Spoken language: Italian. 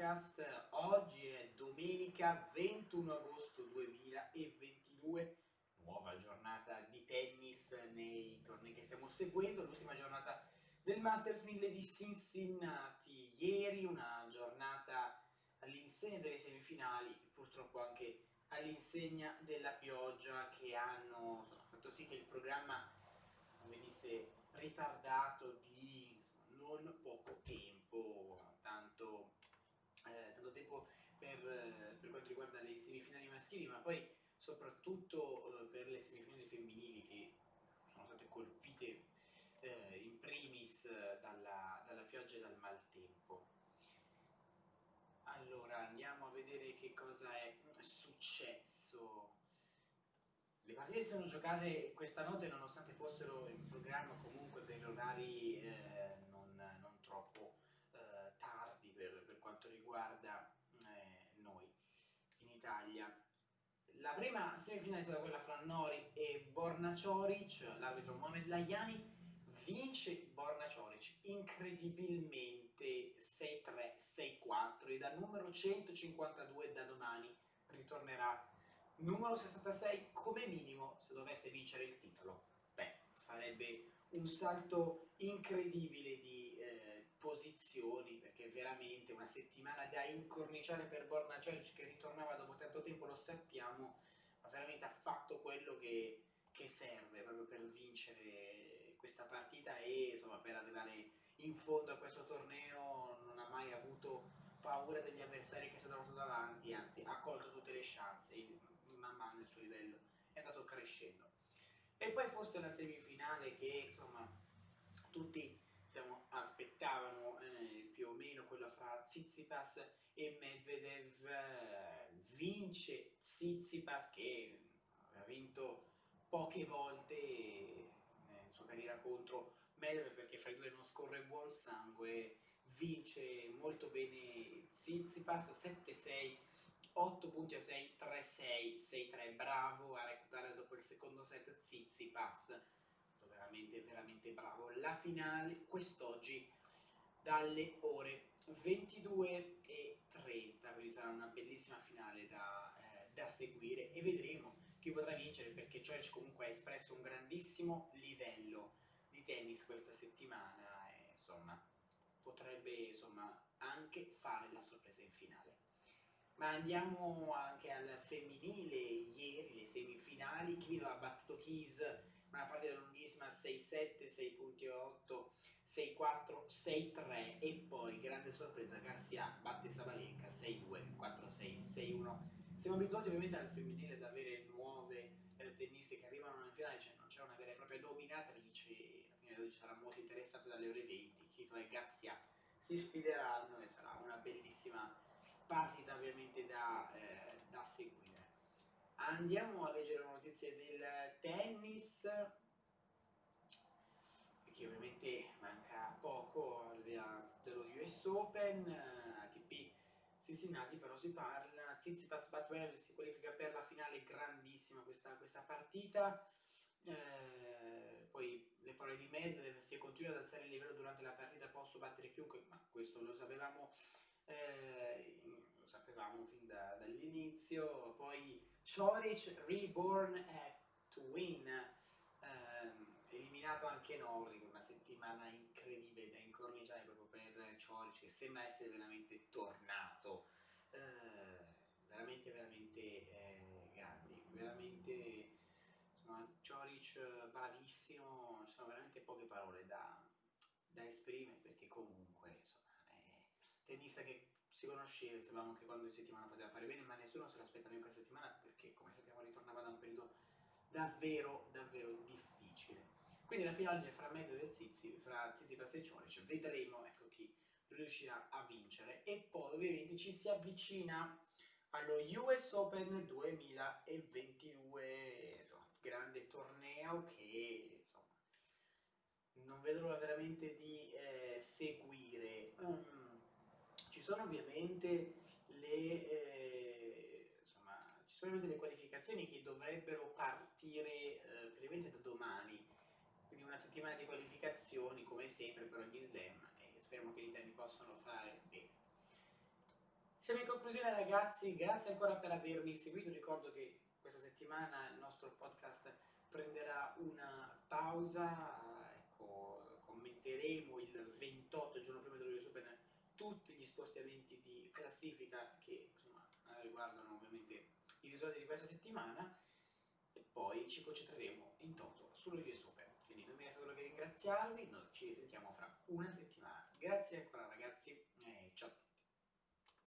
podcast. Oggi è domenica 21 agosto 2022, nuova giornata di tennis nei tornei che stiamo seguendo, l'ultima giornata del Masters 1000 di Cincinnati. Ieri una giornata all'insegna delle semifinali, purtroppo anche all'insegna della pioggia che hanno insomma, fatto sì che il programma venisse ritardato di non poco tempo, tanto, eh, tanto tempo per, eh, per, quanto riguarda le semifinali maschili, ma poi soprattutto eh, per le semifinali femminili che sono state colpite eh, in primis dalla, dalla pioggia e dal maltempo. Allora andiamo a vedere che cosa è successo. Le partite sono giocate questa notte nonostante fossero in programma comunque per orari eh, troppo eh, tardi per, per, quanto riguarda eh, noi in Italia. La prima semifinale è stata quella fra Nori e Borna Cioric, l'arbitro Mohamed Lajani vince Borna Cioric incredibilmente 6-3, 6-4 e da numero 152 da domani ritornerà numero 66 come minimo se dovesse vincere il titolo. Beh, farebbe un salto incredibile di posizioni perché veramente una settimana da incorniciare per Borna Cioric che ritornava dopo tanto tempo, lo sappiamo, ma veramente ha fatto quello che, che serve proprio per vincere questa partita e insomma per arrivare in fondo a questo torneo non ha mai avuto paura degli avversari che sono trovato davanti, anzi ha colto tutte le chance man mano il suo livello è andato crescendo. E poi forse la semifinale che insomma tutti Tsitsipas e Medvedev eh, vince Tsitsipas che ha vinto poche volte in sua carriera contro Medvedev perché fra i due non scorre buon sangue vince molto bene Tsitsipas 7-6 8 punti a 6 3-6 6-3 bravo a recuperare dopo il secondo set Tsitsipas veramente, veramente bravo. La finale quest'oggi dalle ore 22 e 30, quindi sarà una bellissima finale da, eh, da seguire e vedremo chi potrà vincere perché Cioric comunque ha espresso un grandissimo livello di tennis questa settimana e insomma potrebbe insomma anche fare la sorpresa in finale. Ma andiamo anche al femminile, ieri le semifinali, Kvitova ha battuto Keys una partita lunghissima 6-7, 6.8, 6-4, 6-3 e poi grande sorpresa Garcia batte Sabalenka 6-2, 4-6, 6-1. Siamo abituati ovviamente al femminile ad avere nuove eh, tenniste che arrivano in finale, cioè non c'è una vera e propria dominatrice, la finale oggi sarà molto interessante dalle ore 20, Chito e Garcia si sfideranno e sarà una bellissima partita ovviamente da, eh, da seguire. Andiamo a leggere notizie del tennis, perché ovviamente manca poco dello US Open, ATP Cincinnati però si parla, Tsitsipas Batwell si qualifica per la finale, grandissima questa, questa partita, eh, poi le parole di Medvedev, se continua ad alzare il livello durante la partita posso battere chiunque, ma questo lo sapevamo, eh, lo sapevamo fin da, dall'inizio, poi Chorich Reborn at to Win, eliminato anche Norri, una settimana incredibile da incorniciare proprio per Chorich che sembra essere veramente tornato, eh, veramente veramente eh, grandi, veramente Chorich bravissimo, ci sono veramente poche parole da, da esprimere perché comunque insomma è tennista che si conosceva sapevamo che quando in settimana poteva fare bene, ma nessuno se l'aspettava in questa settimana perché, come sappiamo, ritornava da un periodo davvero, davvero difficile. Quindi la finale è fra Medvedev e Zizi, fra Tsitsipas e Cioric, vedremo ecco, chi riuscirà a vincere. E poi ovviamente ci si avvicina allo US Open 2022, insomma, grande torneo che insomma, non vedo l'ora veramente di eh, seguire. Um, ci sono ovviamente le, eh, ci sono ovviamente le qualificazioni che dovrebbero partire eh, praticamente da domani, una settimana di qualificazioni come sempre per ogni slam e speriamo che gli italiani possano fare bene. Siamo in conclusione ragazzi, grazie ancora per avermi seguito, ricordo che questa settimana il nostro podcast prenderà una pausa, ecco, commenteremo il 28, il giorno prima dell'US Open, tutti gli spostamenti di classifica che insomma, riguardano ovviamente i risultati di questa settimana e poi ci concentreremo in toto sullo US Open ringraziarvi, noi ci sentiamo fra una settimana. Grazie ancora ragazzi.